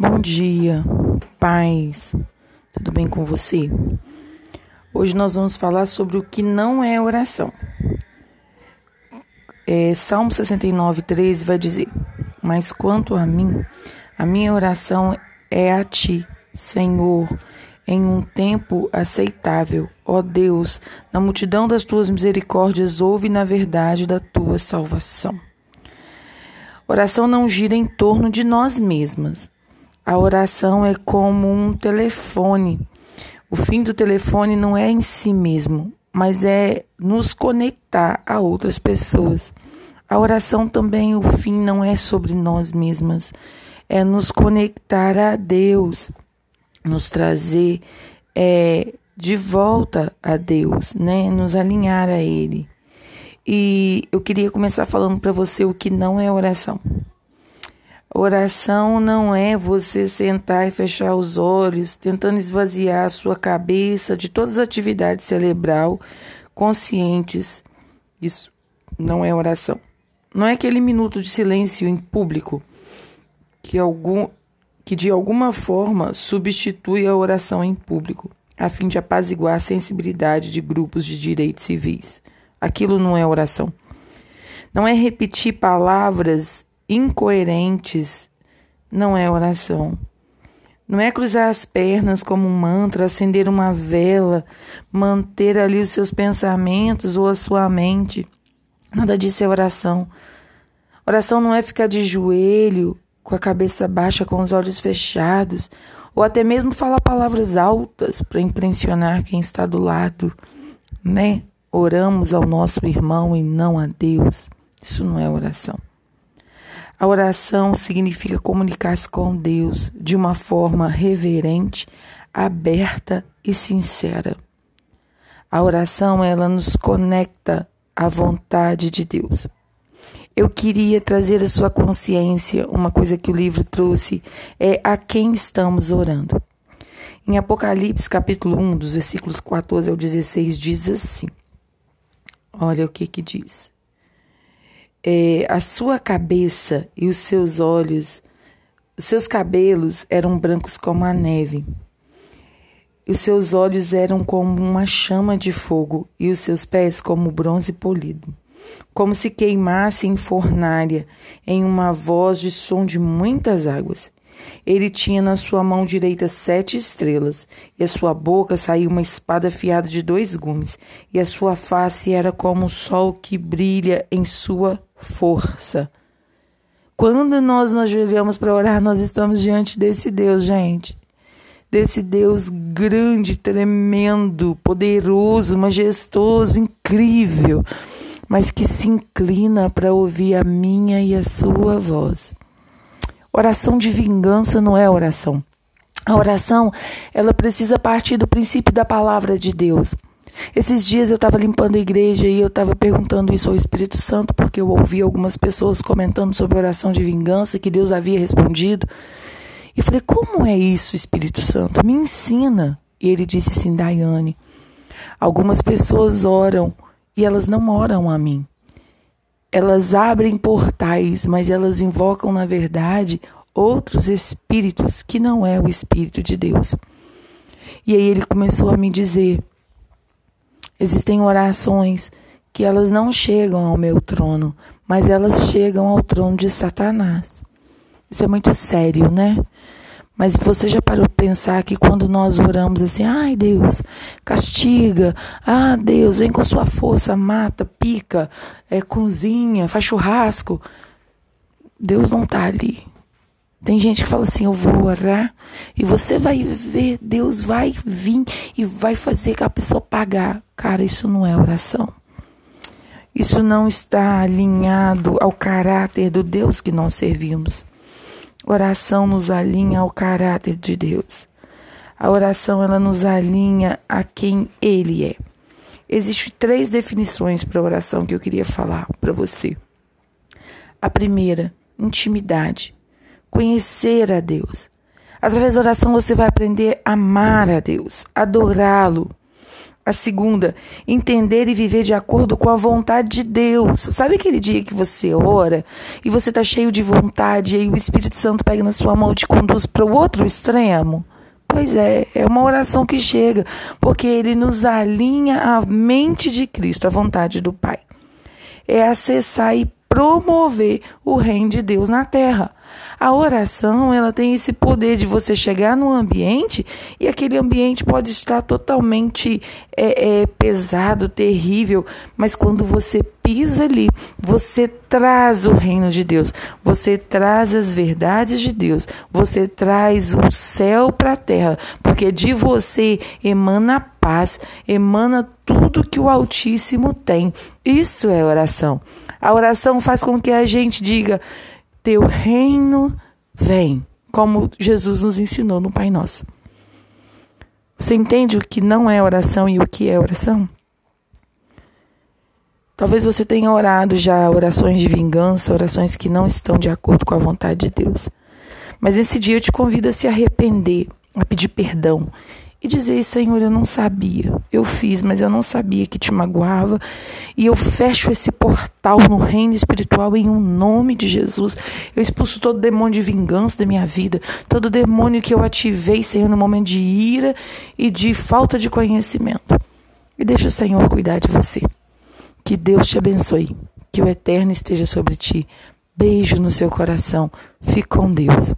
Bom dia, paz, tudo bem com você? Hoje nós vamos falar sobre o que não é oração. É, Salmo 69, 13 vai dizer: Mas quanto a mim, a minha oração é a ti, Senhor, em um tempo aceitável. Ó Deus, na multidão das tuas misericórdias, ouve na verdade da tua salvação. Oração não gira em torno de nós mesmas a oração é como um telefone. O fim do telefone não é em si mesmo, mas é nos conectar a outras pessoas. A oração também, o fim não é sobre nós mesmas, é nos conectar a Deus, nos trazer é, de volta a Deus, né? Nos alinhar a Ele. E eu queria começar falando para você o que não é oração. Oração não é você sentar e fechar os olhos, tentando esvaziar a sua cabeça de todas as atividades cerebral conscientes. Isso não é oração. Não é aquele minuto de silêncio em público que algum que de alguma forma substitui a oração em público, a fim de apaziguar a sensibilidade de grupos de direitos civis. Aquilo não é oração. Não é repetir palavras incoerentes não é oração. Não é cruzar as pernas como um mantra, acender uma vela, manter ali os seus pensamentos ou a sua mente. Nada disso é oração. Oração não é ficar de joelho, com a cabeça baixa, com os olhos fechados, ou até mesmo falar palavras altas para impressionar quem está do lado, né? Oramos ao nosso irmão e não a Deus. Isso não é oração. A oração significa comunicar-se com Deus de uma forma reverente, aberta e sincera. A oração ela nos conecta à vontade de Deus. Eu queria trazer à sua consciência uma coisa que o livro trouxe é a quem estamos orando. Em Apocalipse, capítulo 1, dos versículos 14 ao 16, diz assim: Olha o que que diz é, a sua cabeça e os seus olhos, os seus cabelos eram brancos como a neve. Os seus olhos eram como uma chama de fogo e os seus pés como bronze polido, como se queimasse em fornalha, em uma voz de som de muitas águas. Ele tinha na sua mão direita sete estrelas, e a sua boca saía uma espada afiada de dois gumes, e a sua face era como o sol que brilha em sua força. Quando nós nos ajoelhamos para orar, nós estamos diante desse Deus, gente. Desse Deus grande, tremendo, poderoso, majestoso, incrível, mas que se inclina para ouvir a minha e a sua voz. Oração de vingança não é oração. A oração, ela precisa partir do princípio da palavra de Deus. Esses dias eu estava limpando a igreja e eu estava perguntando isso ao Espírito Santo, porque eu ouvi algumas pessoas comentando sobre oração de vingança que Deus havia respondido. E falei, como é isso, Espírito Santo? Me ensina. E ele disse assim, Daiane, algumas pessoas oram e elas não oram a mim elas abrem portais, mas elas invocam, na verdade, outros espíritos que não é o Espírito de Deus. E aí ele começou a me dizer: existem orações que elas não chegam ao meu trono, mas elas chegam ao trono de Satanás. Isso é muito sério, né? Mas você já parou para pensar que quando nós oramos assim, ai Deus, castiga, ah Deus, vem com sua força, mata, pica, é, cozinha, faz churrasco. Deus não está ali. Tem gente que fala assim: eu vou orar e você vai ver, Deus vai vir e vai fazer que a pessoa pagar. Cara, isso não é oração. Isso não está alinhado ao caráter do Deus que nós servimos. Oração nos alinha ao caráter de Deus. A oração ela nos alinha a quem Ele é. Existem três definições para oração que eu queria falar para você. A primeira, intimidade, conhecer a Deus. Através da oração você vai aprender a amar a Deus, adorá-lo, A segunda, entender e viver de acordo com a vontade de Deus. Sabe aquele dia que você ora e você está cheio de vontade e aí o Espírito Santo pega na sua mão e te conduz para o outro extremo? Pois é, é uma oração que chega, porque ele nos alinha à mente de Cristo, à vontade do Pai. É acessar e promover o reino de Deus na terra. A oração, ela tem esse poder de você chegar no ambiente e aquele ambiente pode estar totalmente é, é, pesado, terrível, mas quando você pisa ali, você traz o reino de Deus, você traz as verdades de Deus, você traz o céu para a terra, porque de você emana paz, emana tudo que o Altíssimo tem. Isso é oração. A oração faz com que a gente diga: teu reino vem, como Jesus nos ensinou no Pai Nosso. Você entende o que não é oração e o que é oração? Talvez você tenha orado já orações de vingança, orações que não estão de acordo com a vontade de Deus. Mas nesse dia eu te convido a se arrepender, a pedir perdão e dizer: Senhor, eu não sabia, eu fiz, mas eu não sabia que te magoava, e eu fecho esse portal no reino espiritual em um nome de Jesus. Eu expulso todo demônio de vingança da minha vida, todo demônio que eu ativei, Senhor, no momento de ira e de falta de conhecimento. E deixa o Senhor cuidar de você. Que Deus te abençoe, que o eterno esteja sobre ti. Beijo no seu coração. Fique com Deus.